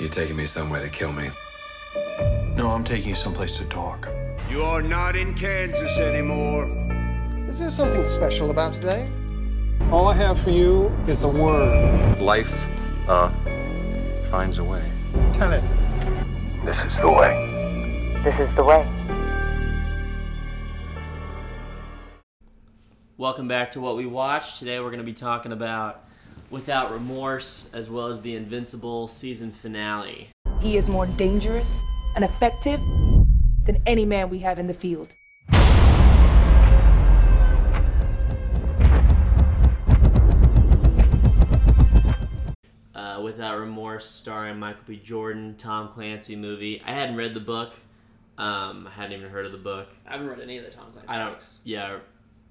You're taking me somewhere to kill me. No, I'm taking you someplace to talk. You are not in Kansas anymore. Is there something special about today? All I have for you is a word. Life, uh, finds a way. Tell it. This is the way. This is the way. Welcome back to what we watched. Today we're going to be talking about Without Remorse as well as the Invincible season finale. He is more dangerous and effective than any man we have in the field. Uh, Without Remorse, starring Michael B. Jordan, Tom Clancy movie. I hadn't read the book. Um, I hadn't even heard of the book. I haven't read any of the Tom Clancy I don't. books. Yeah,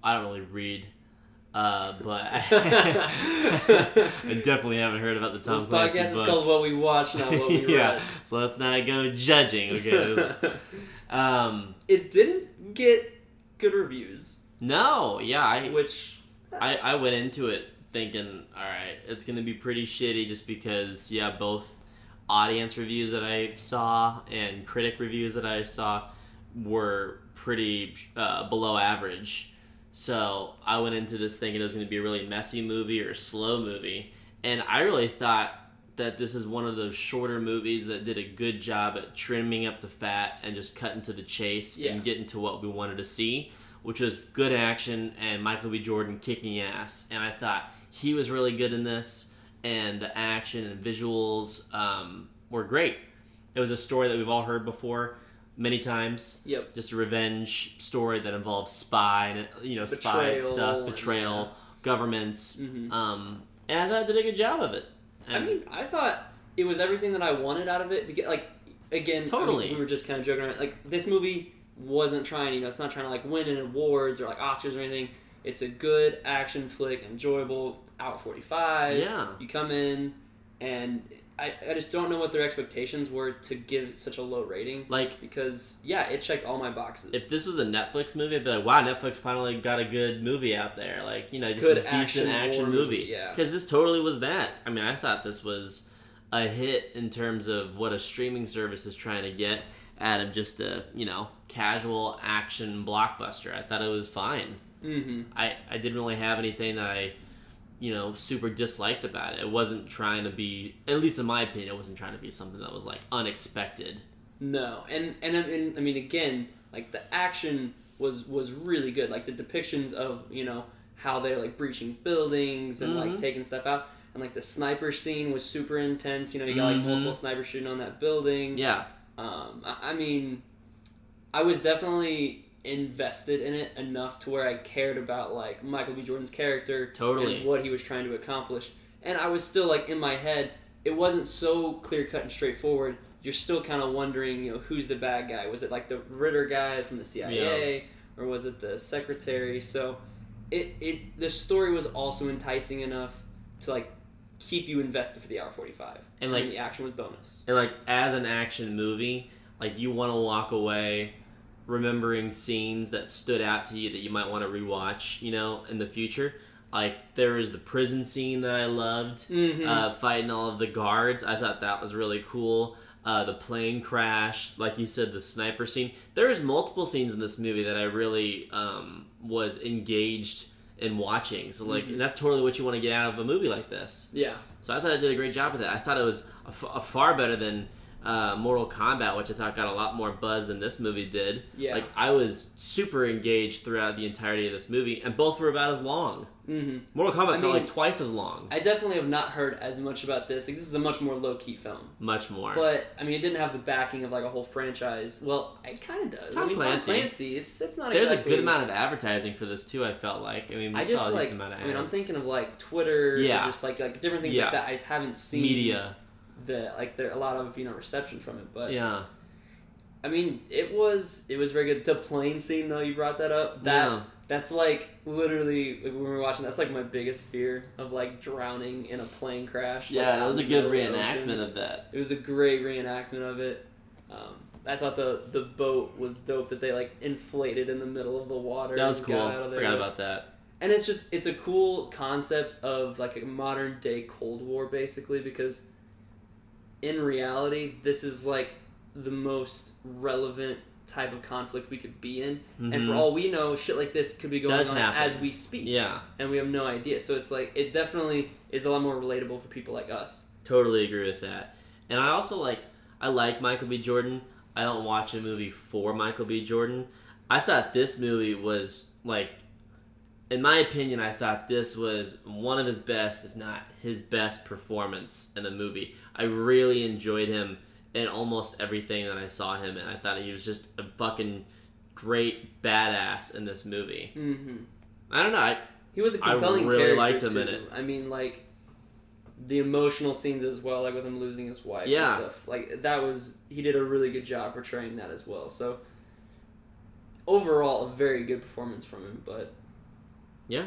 I don't really read. Uh, but I, I definitely haven't heard about the Tom This Clancy podcast book. is called What We Watch, not What We yeah, Read. so let's not go judging. Okay. um, It didn't get good reviews, no, yeah, I which I, I went into it thinking, all right, it's gonna be pretty shitty just because yeah, both audience reviews that I saw and critic reviews that I saw were pretty uh, below average. So I went into this thinking it was gonna be a really messy movie or a slow movie, and I really thought that this is one of those shorter movies that did a good job at trimming up the fat and just cutting to the chase Yeah. and getting to what we wanted to see, which was good action and Michael B. Jordan kicking ass. And I thought he was really good in this, and the action and visuals um, were great. It was a story that we've all heard before many times. Yep. Just a revenge story that involves spy and you know spy Betrayal stuff, and, betrayal, yeah. governments. Mhm. Um, and I thought it did a good job of it. I mean, I thought it was everything that I wanted out of it. Because, like, again, I mean, Totally. we were just kind of joking around. Like, this movie wasn't trying, you know, it's not trying to like win any awards or like Oscars or anything. It's a good action flick, enjoyable. Out forty five. Yeah. You come in, and I, I just don't know what their expectations were to give it such a low rating. like because yeah, it checked all my boxes. if this was a Netflix movie, I'd be like, wow, Netflix finally got a good movie out there. Like, you know, just Good a decent action action, movie. movie, yeah. Because this totally was that. I mean, I thought this was a hit in terms of what a streaming service is trying to get out of just a, you know, casual action blockbuster. I thought it was fine. hmm I, I didn't really have anything that I, you know, super disliked about it. It wasn't trying to be, at least in my opinion, it wasn't trying to be something that was like unexpected. No, and and I mean, I mean again, like the action was was really good. Like the depictions of you know how they're like breaching buildings and like Mhm. taking stuff out, and like the sniper scene was super intense. You know, you got like Mhm. multiple snipers shooting on that building. Yeah. Um, I, I mean, I was definitely invested in it enough to where I cared about like Michael B. Jordan's character, Totally. and what he was trying to accomplish. And I was still like in my head, it wasn't so clear cut and straightforward. You're still kind of wondering, you know, who's the bad guy? Was it like the Ritter guy from the CIA, or was it the secretary? So, it it the story was also enticing enough to like keep you invested for the hour forty five, And, like- the action was bonus. And like as an action movie, like you want to walk away remembering scenes that stood out to you that you might want to rewatch, you know, in the future. Like there was the prison scene that I loved, Mhm. uh, fighting all of the guards. I thought that was really cool. Uh, the plane crash, like you said, the sniper scene. There's multiple scenes in this movie that I really um, was engaged in watching. So like, and that's totally what you want to get out of a movie like this. Yeah. So I thought I did a great job with it. I thought it was a, f- a far better than uh, Mortal Kombat, which I thought got a lot more buzz than this movie did. Yeah. Like I was super engaged throughout the entirety of this movie, and both were about as long. Mm-hmm. Mortal Kombat I felt mean, like twice as long, I definitely have not heard as much about this. Like this is a much more low key film. much more. But I mean, it didn't have the backing of like a whole franchise. Well, it kind of does. Tom I mean, Clancy. Tom Clancy. It's it's not. There's exactly, a good amount of advertising for this too. I felt like. I mean, we I saw just a like. amount of I mean, I'm thinking of like Twitter. Yeah. Or just like like different things Yeah. like that. I just haven't seen media. The like there a lot of you know reception from it. But Yeah. I mean, it was it was very good. The plane scene though, you brought that up. That Yeah. that's like literally when we were watching. That's like my biggest fear of like drowning in a plane crash. like, Yeah, that was a good middle of the ocean. reenactment of that. It was a great reenactment of it. Um, I thought the the boat was dope that they like inflated in the middle of the water. That was and cool. got out of there. Forgot about that. And it's just it's a cool concept of like a modern day Cold War basically because in reality, this is like the most relevant type of conflict we could be in. And for Mhm. all we know, shit like this could be going Does on happen. as we speak. Yeah, And we have no idea. So it's like it definitely is a lot more relatable for people like us. totally agree with that. And I also like I like Michael B. Jordan. I don't watch a movie for Michael B. Jordan. I thought this movie was like in my opinion, I thought this was one of his best, if not his best performance in a movie. I really enjoyed him in almost everything that I saw him in. I thought he was just a fucking great badass in this movie. Mm-hmm. I don't know. I, He was a compelling I really character liked him too. in it. I mean, like the emotional scenes as well, like with him losing his wife Yeah. and stuff. Like that was he did a really good job portraying that as well. So overall, a very good performance from him. But Yeah.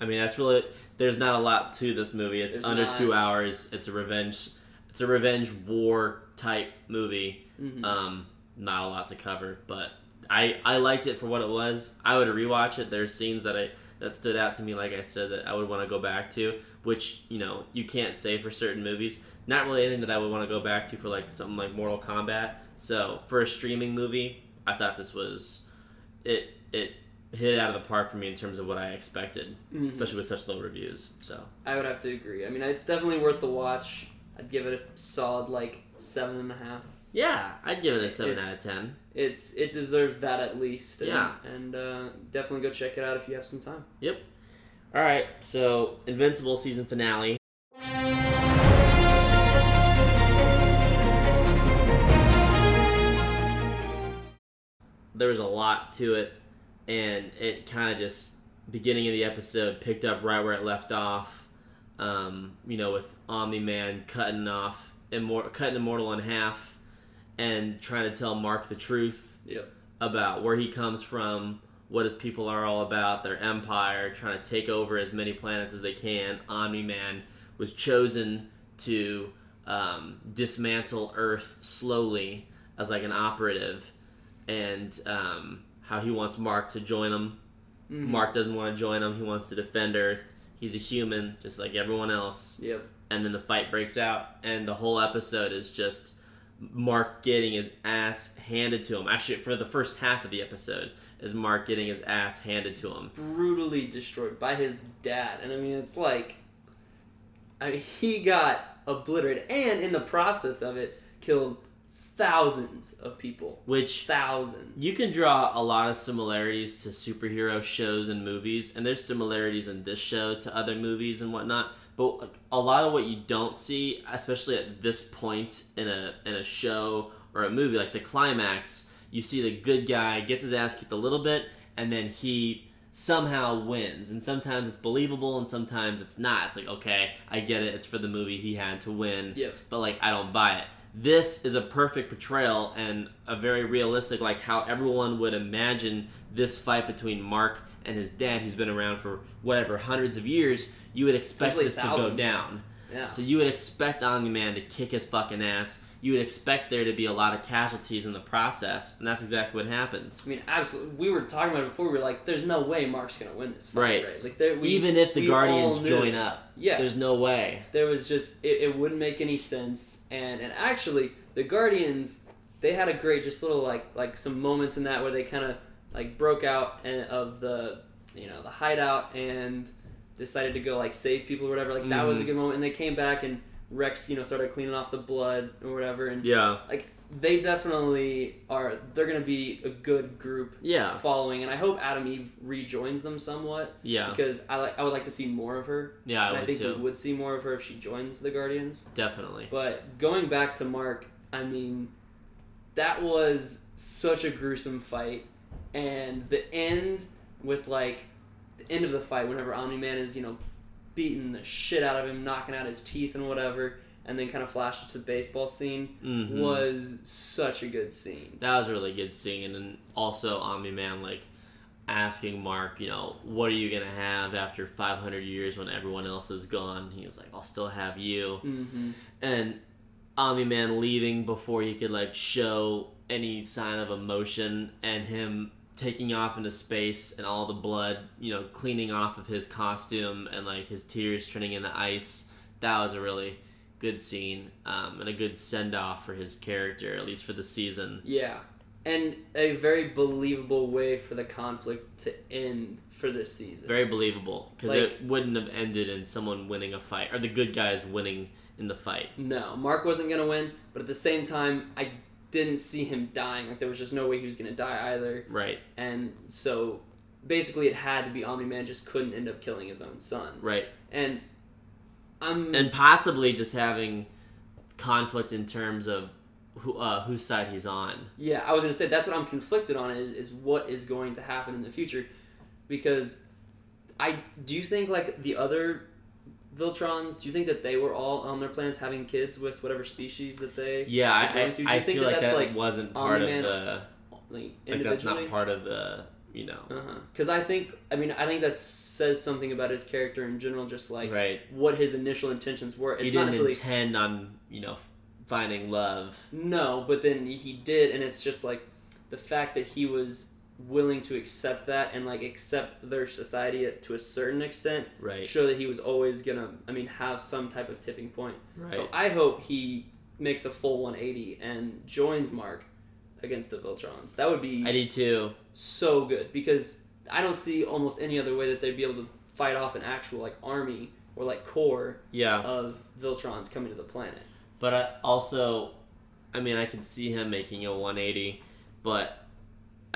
I mean, that's really. There's not a lot to this movie. It's There's under not. two hours. It's a revenge. It's a revenge war type movie. mhm. Um, not a lot to cover, but I I liked it for what it was. I would rewatch it. There's scenes that I that stood out to me, like I said, that I would want to go back to. Which you know you can't say for certain movies. Not really anything that I would want to go back to for like something like Mortal Kombat. So for a streaming movie, I thought this was it. It hit it out of the park for me in terms of what I expected, Mhm. especially with such low reviews. So I would have to agree. I mean, it's definitely worth the watch. I'd give it a solid like seven and a half. yeah, I'd give it a seven It's- out of ten. It's it deserves that at least. And, Yeah. and uh, definitely go check it out if you have some time. Yep. All right, so Invincible season finale. There was a lot to it, and it kind of just beginning of the episode picked up right where it left off. Um, you know, with Omni Man cutting off Immor- cutting Immortal in half, and trying to tell Mark the truth Yep. about where he comes from, what his people are all about, their empire, trying to take over as many planets as they can. Omni Man was chosen to um, dismantle Earth slowly as like an operative, and um, how he wants Mark to join him. Mhm. Mark doesn't want to join him. He wants to defend Earth. He's a human, just like everyone else Yep. and then the fight breaks out and the whole episode is just mark getting his ass handed to him actually for the first half of the episode is mark getting his ass handed to him brutally destroyed by his dad. And I mean, it's like, I mean, he got obliterated, and in the process of it, killed thousands of people. which Thousands. you can draw a lot of similarities to superhero shows and movies and there's similarities in this show to other movies and whatnot but a lot of what you don't see especially at this point in a in a show or a movie like the climax you see the good guy gets his ass kicked a little bit and then he somehow wins and sometimes it's believable and sometimes it's not it's like okay i get it it's for the movie he had to win Yep. but like I don't buy it. This is a perfect portrayal and a very realistic, like how everyone would imagine this fight between Mark and his dad, who's been around for whatever hundreds of years. You would expect Usually this to go down. Yeah. So you would expect Omni Man to kick his fucking ass. You would expect there to be a lot of casualties in the process, and that's exactly what happens. I mean, absolutely. We were talking about it before. We were like, "There's no way Mark's gonna win this fight." Right. Like, there, we, Even if the Guardians join up, Yeah. there's no way. there was just it, it wouldn't make any sense and and actually the guardians they had a great just little like like some moments in that where they kind of like broke out and, of the you know the hideout and decided to go like save people or whatever like that was a Mhm. good moment and they came back and rex you know started cleaning off the blood or whatever and Yeah. like they definitely are they're gonna be a good group Yeah. following and i hope atom eve rejoins them somewhat Yeah. because i like i would like to see more of her Yeah, I would I think too. we would see more of her if she joins the Guardians. Definitely. But going back to Mark, I mean, that was such a gruesome fight, and the end with like the end of the fight, whenever Omni Man is you know beating the shit out of him, knocking out his teeth and whatever, and then kind of flashes to the baseball scene, Mhm. was such a good scene. That was a really good scene, and also Omni Man like asking Mark, you know, what are you gonna have after 500 years when everyone else is gone? He was like, I'll still have you, Mm-hmm. and Omni Man leaving before he could like show any sign of emotion, and him taking off into space and all the blood, you know, cleaning off of his costume and like his tears turning into ice. That was a really good scene um, and a good send off for his character, at least for the season. Yeah, and a very believable way for the conflict to end for this season. Very believable because Like- it wouldn't have ended in someone winning a fight or the good guys winning in the fight. No, Mark wasn't gonna win, but at the same time, I didn't see him dying. Like there was just no way he was gonna die either. Right, And so basically, it had to be Omni Man just couldn't end up killing his own son. right. And I'm And possibly just having conflict in terms of who, uh, whose side he's on. yeah, I was gonna say that's what I'm conflicted on is is what is going to happen in the future, because I do think like the other Viltrons, do you think that they were all on their planets having kids with whatever species that they Yeah, I, I, to? Do you I think feel that like that's that like wasn't part of the like like that's not part of the you know uh-huh. Because I think, I mean, I think that says something about his character in general, just like right. what his initial intentions were. It's he not didn't necessarily intend on you know finding love. no, but then he did, and it's just like the fact that he was willing to accept that and like accept their society to a certain extent Right. show that he was always gonna i mean have some type of tipping point Right. so i hope he makes a full 180 and joins mark against the viltrons that would be I do too. so good because I don't see almost any other way that they'd be able to fight off an actual like army or like core Yeah. of Viltrons coming to the planet. But I also, I mean, I can see him making a 180, but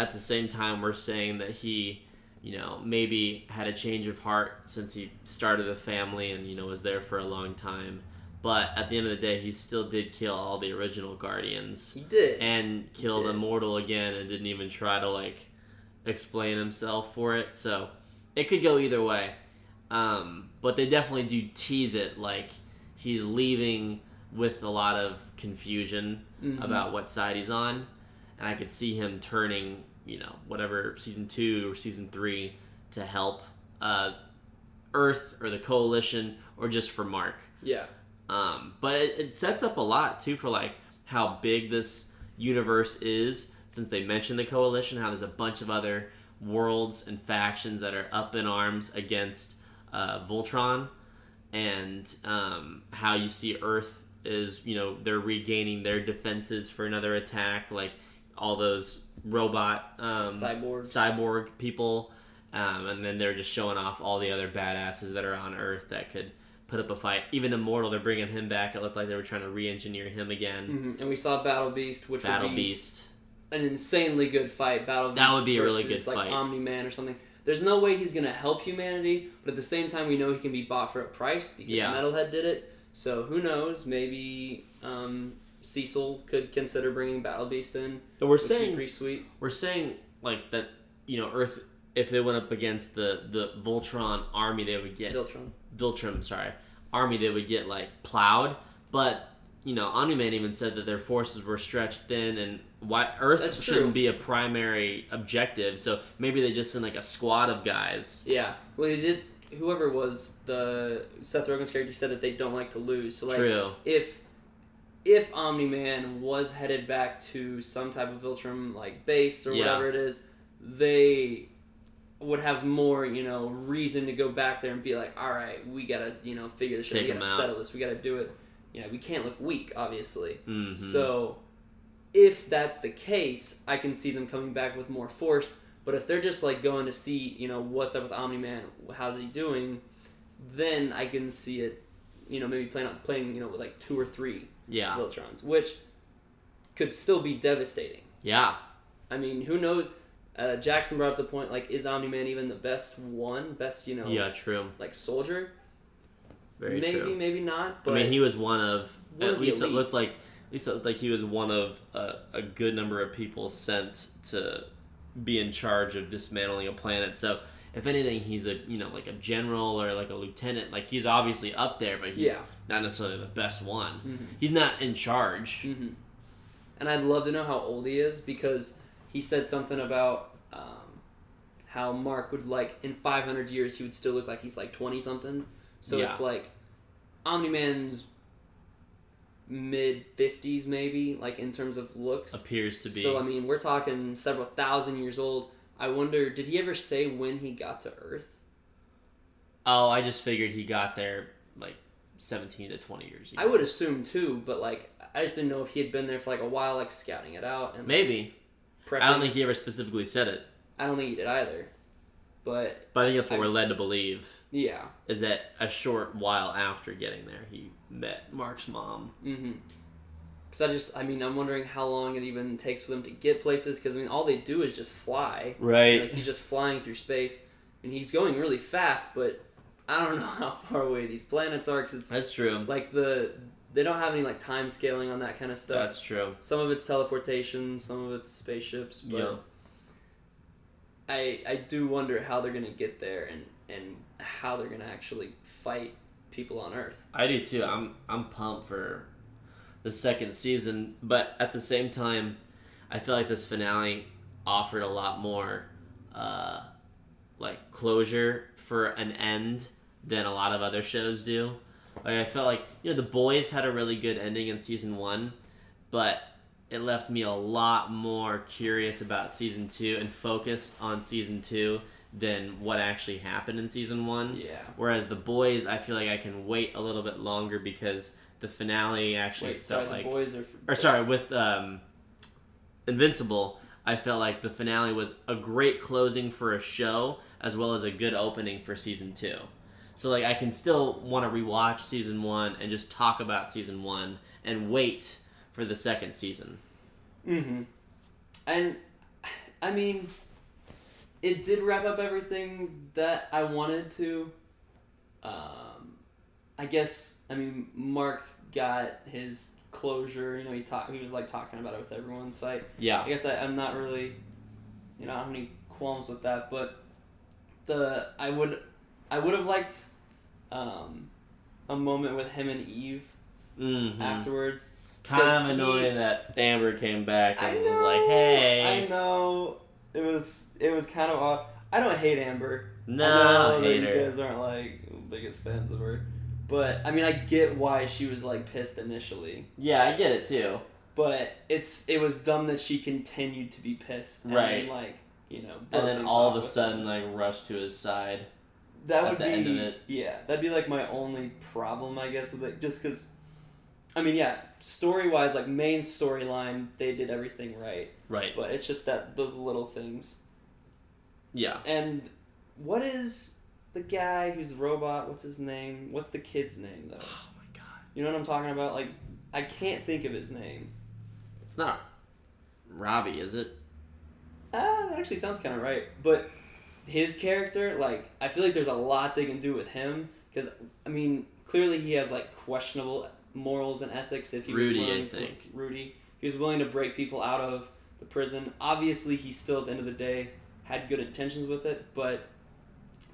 at the same time, we're saying that he, you know, maybe had a change of heart since he started the family and, you know, was there for a long time. But at the end of the day, he still did kill all the original Guardians He did. and killed did. Immortal again and didn't even try to, like, explain himself for it. So it could go either way. Um, but they definitely do tease it like he's leaving with a lot of confusion Mhm. about what side he's on. And I could see him turning, you know, whatever season two or season three to help uh, Earth or the Coalition or just for Mark. yeah. Um, but it, it sets up a lot too for like how big this universe is since they mentioned the coalition how there's a bunch of other worlds and factions that are up in arms against uh, voltron and um, how you see earth is you know they're regaining their defenses for another attack like all those robot um, Cyborgs. cyborg people um, and then they're just showing off all the other badasses that are on earth that could put up a fight even immortal they're bringing him back it looked like they were trying to re-engineer him again Mhm. And we saw Battle Beast, which battle would be beast an insanely good fight. Battle Beast That would be a really good like fight. Omni Man or something. There's no way he's gonna help humanity, but at the same time, we know he can be bought for a price because Yeah. Metalhead did it. So who knows? Maybe um, Cecil could consider bringing Battle Beast in. and we're saying pretty sweet. we're saying like that you know earth if they went up against the the voltron army they would get Viltron. Viltrum, sorry, army they would get like plowed. But you know, Omni-Man even said that their forces were stretched thin, and why Earth That's shouldn't true. be a primary objective. So maybe they just send like a squad of guys. Yeah. Well, they did. Whoever was the Seth Rogen's character said that they don't like to lose. So like, True. if if Omni Man was headed back to some type of Viltrum like base or Yeah. whatever it is, they would have more, you know, reason to go back there and be like, all right, we gotta, you know, figure this shit. Take We gotta settle this. We gotta do it. You know, we can't look weak, obviously. Mhm. So, if that's the case, I can see them coming back with more force. But if they're just like going to see, you know, what's up with Omni Man, how's he doing, then I can see it, you know, maybe playing playing, you know, with like two or three yeah, Viltrons, which could still be devastating. yeah, I mean, who knows? Uh, Jackson brought up the point like, is Omni Man even the best one, best you know, yeah. True. like soldier? Very maybe, true. maybe not. But I mean, he was one of One at of least it looked like at least it looked like he was one of a, a good number of people sent to be in charge of dismantling a planet. So if anything, he's a you know like a general or like a lieutenant. Like he's obviously up there, but he's Yeah. not necessarily the best one. Mhm. He's not in charge. hmm And I'd love to know how old he is because he said something about um, how Mark would like in 500 years he would still look like he's like 20 something. So Yeah. it's like Omni Man's mid 50s maybe like in terms of looks. Appears to be. So I mean we're talking several thousand years old. I wonder did he ever say when he got to Earth? oh, I just figured he got there like seventeen to twenty years. I would assume too, but like I just didn't know if he had been there for like a while, like scouting it out and maybe. prepping. I don't think he ever specifically said it, I don't think he did either. But but I think that's what I- we're led to believe yeah, is that a short while after getting there, he met Mark's mom. mm-hmm. Because I just, I mean, I'm wondering how long it even takes for them to get places. Because I mean, all they do is just fly. Right. Like he's just flying through space, and he's going really fast. But I don't know how far away these planets are. Because it's That's true. like the they don't have any like time scaling on that kind of stuff. That's true. Some of it's teleportation, some of it's spaceships, but Yeah. I I do wonder how they're gonna get there and and how they're gonna actually fight people on Earth. I do too. I'm I'm pumped for the second season, but at the same time, I feel like this finale offered a lot more uh, like closure for an end than a lot of other shows do. Like I felt like you know the boys had a really good ending in season one, but it left me a lot more curious about season two and focused on season two than what actually happened in season one. Yeah. Whereas the boys, I feel like I can wait a little bit longer because the finale actually Wait, felt sorry, like, the boys are. or sorry, with um, Invincible, I felt like the finale was a great closing for a show as well as a good opening for season two. So like I can still want to rewatch season one and just talk about season one and wait for the second season. Mm-hmm. And I mean, it did wrap up everything that I wanted to. Um, I guess I mean Mark got his closure. You know, he talked. He was like talking about it with everyone. So I, Yeah. I guess I, I'm not really, you know, I don't have any qualms with that. But the I would, I would have liked, um, a moment with him and Eve Mm-hmm. afterwards. Kind of 'Cause he- annoying that Amber came back and know. was like, "Hey." I know. It was it was kind of odd. I don't hate Amber. No, I I know don't that hate you guys aren't like biggest fans of her, but I mean I get why she was like pissed initially. Yeah, I get it too. But it's it was dumb that she continued to be pissed. And Right. Then, like you know. And then all of a sudden, like, rushed to his side. that at would the be end of it. yeah that'd be like my only problem I guess with it just because. I mean, yeah, story wise, like main storyline, they did everything right. Right. But it's just that those little things. Yeah. And what is the guy who's the robot? What's his name? What's the kid's name though? Oh my god. You know what I'm talking about? Like I can't think of his name. It's not Robbie, is it? Ah, that actually sounds kind of right. But his character, like, I feel like there's a lot they can do with him because I mean, clearly he has like questionable morals and ethics. If he Rudy, was I willing to, think. Rudy, he was willing to break people out of the prison. Obviously, he still at the end of the day had good intentions with it, but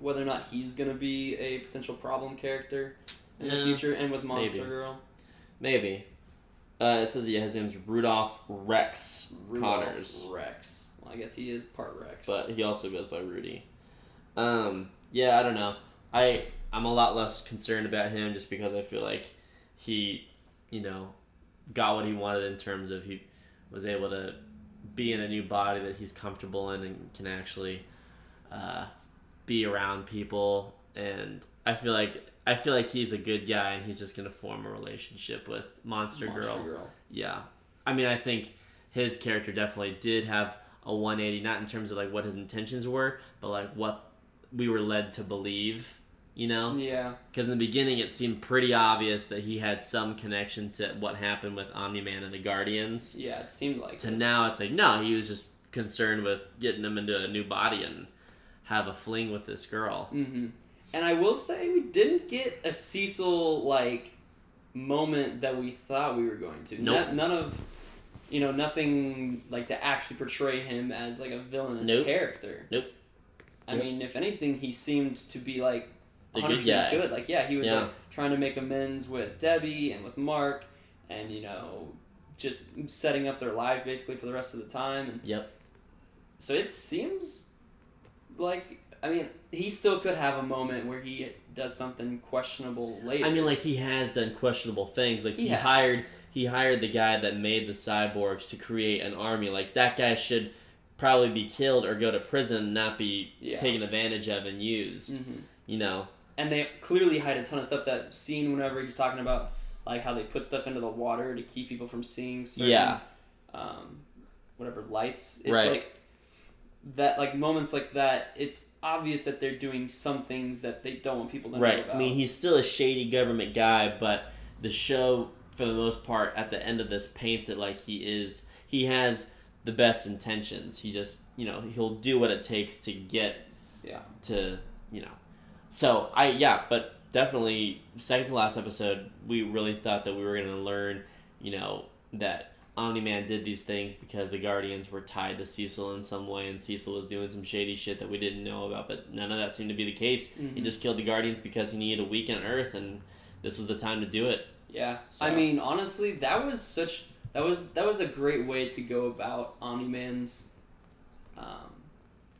whether or not he's gonna be a potential problem character in the future, and with Monster maybe. Girl, Maybe. Uh, it says yeah, his name's Rudolph Rex Rudolph Connors, Rex. Well, I guess he is part Rex. but he also goes by Rudy. Um, yeah, I don't know. I I'm a lot less concerned about him just because I feel like he, you know, got what he wanted in terms of he was able to be in a new body that he's comfortable in and can actually uh, be around people and I feel like I feel like he's a good guy and he's just gonna form a relationship with Monster, Monster Girl. Girl. Yeah. I mean I think his character definitely did have a 180 not in terms of like what his intentions were but like what we were led to believe you know Yeah. because in the beginning it seemed pretty obvious that he had some connection to what happened with omni-man and the guardians Yeah, it seemed like to it. now it's like no he was just concerned with getting him into a new body and have a fling with this girl hmm And I will say we didn't get a Cecil like moment that we thought we were going to. Nope. No- none of you know nothing like to actually portray him as like a villainous Nope. character. Nope. I mean, if anything, he seemed to be like The 100% good guy. good. Like yeah, he was Yeah. like trying to make amends with Debbie and with Mark, and you know just setting up their lives basically for the rest of the time and yep so it seems like I mean he still could have a moment where he does something questionable later. i mean like he has done questionable things like he, He hired he hired the guy that made the cyborgs to create an army like that guy should probably be killed or go to prison not be Yeah. taken advantage of and used Mhm. you know and they clearly hide a ton of stuff. That scene whenever he's talking about like how they put stuff into the water to keep people from seeing certain, Yeah. um, whatever lights. It's Right. like that, like moments like that. It's obvious that they're doing some things that they don't want people to know Right. about. I mean, he's still a shady government guy, but the show, for the most part, at the end of this, paints it like he is. He has the best intentions. He just, you know, he'll do what it takes to get yeah, to, you know. So I yeah, but definitely second to last episode, we really thought that we were gonna learn, you know, that Omni Man did these things because the Guardians were tied to Cecil in some way, and Cecil was doing some shady shit that we didn't know about. But none of that seemed to be the case. He Mhm. just killed the Guardians because he needed a week on Earth, and this was the time to do it. yeah. So- I mean, honestly, that was such that was that was a great way to go about Omni Man's um,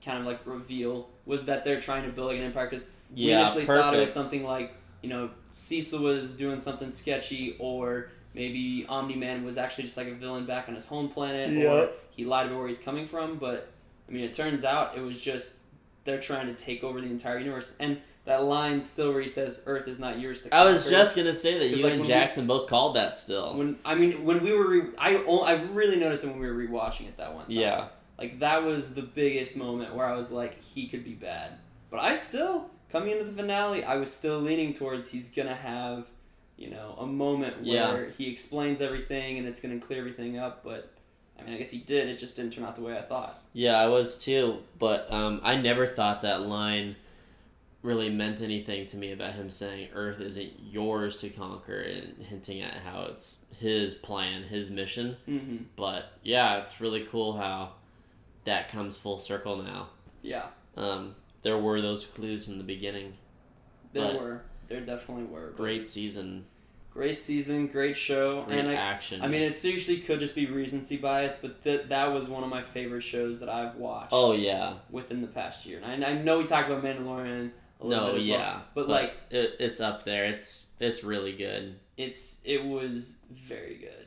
kind of like reveal was that they're trying to build like an empire because we Yeah, initially perfect. thought it was something like you know Cecil was doing something sketchy or maybe Omni Man was actually just like a villain back on his home planet or he lied about where he's coming from but I mean it turns out it was just they're trying to take over the entire universe and that line still where he says Earth is not yours to I was just gonna say that you like, and when we- Jackson both called that still. when I mean when we were re- I o- I really noticed it when we were rewatching it that one time. yeah, Like that was the biggest moment where I was like he could be bad. But I still coming into the finale I was still leaning towards he's going to have you know a moment Yeah. where he explains everything and it's going to clear everything up but I mean I guess he did it just didn't turn out the way I thought. Yeah, I was too, but um, I never thought that line really meant anything to me about him saying Earth isn't yours to conquer and hinting at how it's his plan, his mission. Mhm. But yeah, it's really cool how that comes full circle now. Yeah. Um, there were those clues from the beginning. There But- were there definitely were. Great season, great season, great show great and I action. I mean, it seriously could just be recency bias, but th- that was one of my favorite shows that I've watched. oh yeah, within the past year, and I, I know we talked about Mandalorian a little no, bit as yeah, well, but, like it, it's up there. It's it's really good. it's it was very good.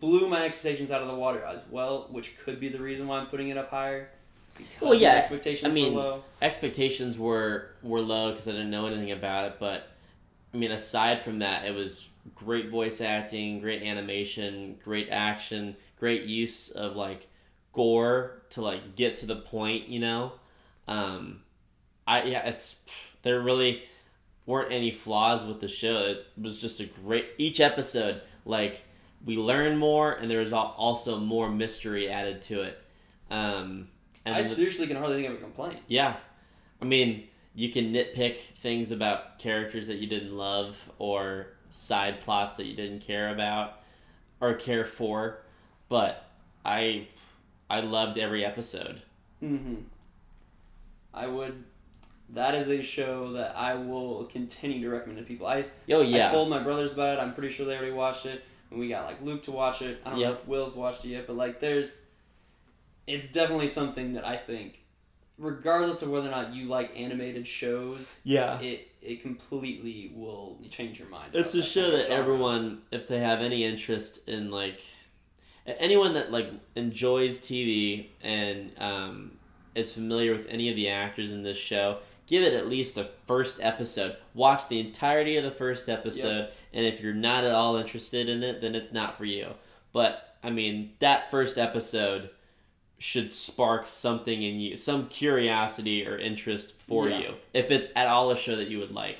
Blew my expectations out of the water as well, which could be the reason why I'm putting it up higher. Well, yeah, expectations I mean, were low. expectations were were low because I didn't know anything about it. But I mean, aside from that, it was great voice acting, great animation, great action, great use of like gore to like get to the point. You know, um, I yeah, it's there really weren't any flaws with the show. It was just a great each episode. Like we learned more, and there was also more mystery added to it. Um, and I the- seriously can hardly think of a complaint. yeah. I mean, you can nitpick things about characters that you didn't love or side plots that you didn't care about or care for, but I I loved every episode. Mm-hmm. I would. That is a show that I will continue to recommend to people. I Oh yeah. I told my brothers about it. I'm pretty sure they already watched it. And we got like Luke to watch it. I don't know if Will's watched it yet, but like there's it's definitely something that I think regardless of whether or not you like animated shows, yeah. it it completely will change your mind. It's a show that genre. everyone, if they have any interest in like anyone that like enjoys TV and um, is familiar with any of the actors in this show, give it at least a first episode. Watch the entirety of the first episode, and if you're not at all interested in it, then it's not for you. But I mean, that first episode should spark something in you, some curiosity or interest for Yeah. you, if it's at all a show that you would like.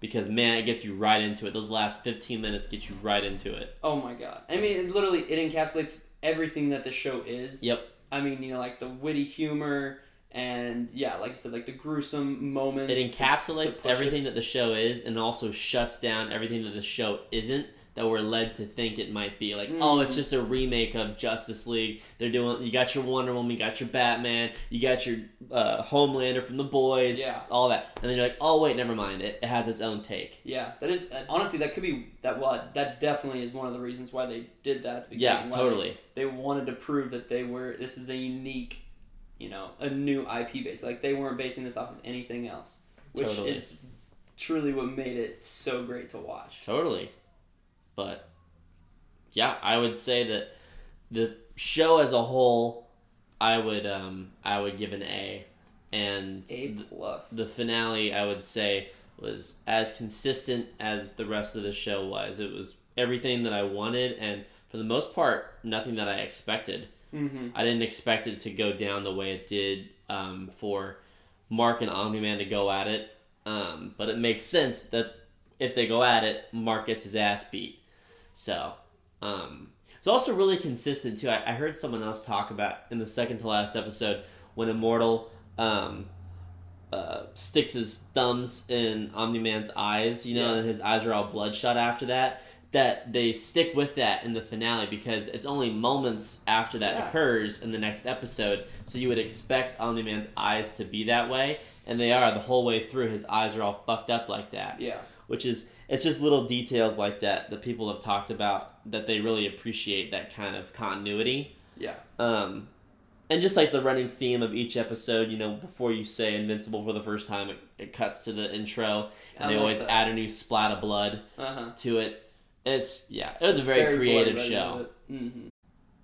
Because man, it gets you right into it. Those last fifteen minutes get you right into it. Oh my god! I mean, it literally it encapsulates everything that the show is. Yep. I mean, you know, like the witty humor and yeah, like I said, like the gruesome moments. It encapsulates to push everything that the show is, and also shuts down everything that the show isn't. That we're led to think it might be like, oh, it's Mm. just a remake of Justice League. They're doing. You got your Wonder Woman, you got your Batman, you got your uh, Homelander from the Boys, Yeah. all that, and then you're like, oh wait, never mind. It, it has its own take. Yeah, that is uh, honestly that could be that. Well, that definitely is one of the reasons why they did that at the Yeah, beginning. why totally. They, they wanted to prove that they were. This is a unique, you know, a new IP base. Like they weren't basing this off of anything else, which Totally. is truly what made it so great to watch. Totally. But yeah, I would say that the show as a whole, I would um I would give an A, and A plus. the finale I would say was as consistent as the rest of the show was. It was everything that I wanted, and for the most part, nothing that I expected. Mm-hmm. I didn't expect it to go down the way it did um, for Mark and Omni Man to go at it. Um, but it makes sense that if they go at it, Mark gets his ass beat. So, um, it's also really consistent too. I, I heard someone else talk about in the second to last episode when Immortal um, uh, sticks his thumbs in Omni Man's eyes, you know, Yeah. and his eyes are all bloodshot after that. That they stick with that in the finale because it's only moments after that Yeah. occurs in the next episode. So you would expect Omni Man's eyes to be that way, and they are the whole way through. His eyes are all fucked up like that Yeah. which is it's just little details like that that people have talked about that they really appreciate that kind of continuity Yeah. um, and just like the running theme of each episode you know before you say invincible for the first time it, it cuts to the intro and I they always that. add a new splat of blood Uh huh. to it it's yeah it was a very, creative show Mm-hmm.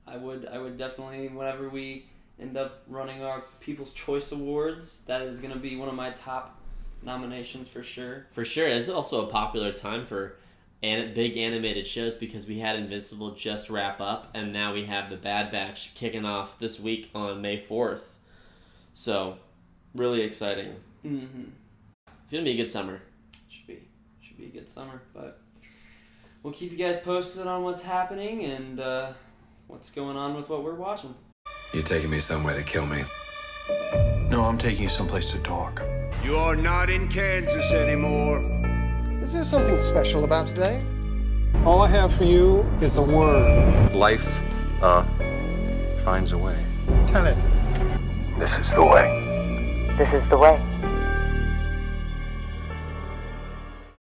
I would I would definitely whenever we end up running our People's Choice Awards, that is gonna be one of my top nominations for sure. for sure it's also a popular time for an- big animated shows because we had invincible just wrap up and now we have the bad batch kicking off this week on may 4th so really exciting Mm-hmm. it's gonna be a good summer Should be should be a good summer, but we'll keep you guys posted on what's happening and uh, what's going on with what we're watching. You're taking me somewhere to kill me. No, I'm taking you someplace to talk. You are not in Kansas anymore. Is there something special about today? All I have for you is a word. Life, uh, finds a way. Tell it. This is the way. This is the way.